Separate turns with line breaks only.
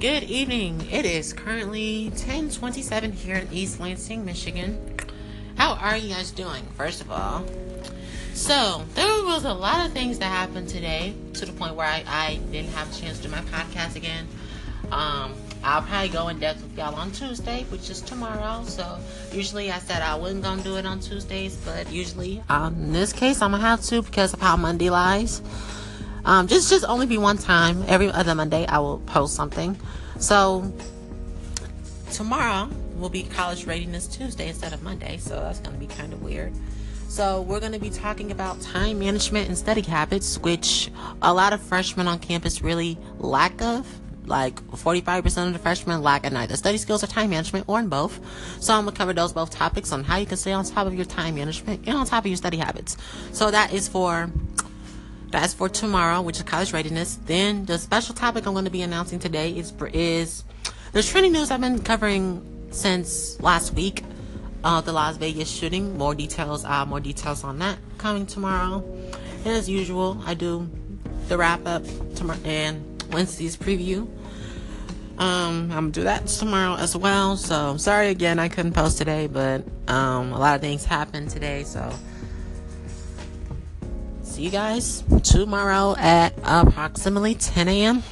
Good evening. It is currently 1027 here in East Lansing, Michigan. How are you guys doing, first of all? So, there was a lot of things that happened today to the point where I, I didn't have a chance to do my podcast again. Um, I'll probably go in depth with y'all on Tuesday, which is tomorrow. So, usually I said I wasn't to do it on Tuesdays, but usually, um, in this case, I'm to have to because of how Monday lies. Um, just just only be one time. Every other Monday, I will post something. So tomorrow will be College Readiness Tuesday instead of Monday. So that's going to be kind of weird. So we're going to be talking about time management and study habits, which a lot of freshmen on campus really lack of. Like 45% of the freshmen lack in either study skills or time management, or in both. So I'm gonna cover those both topics on how you can stay on top of your time management and on top of your study habits. So that is for that's for tomorrow, which is college readiness. Then the special topic I'm going to be announcing today is is the trending news I've been covering since last week. Uh, the Las Vegas shooting. More details. Uh, more details on that coming tomorrow. And as usual, I do the wrap up tomorrow and Wednesday's preview. Um, I'm gonna do that tomorrow as well. So sorry again I couldn't post today, but um, a lot of things happened today, so see you guys tomorrow at approximately 10 a.m.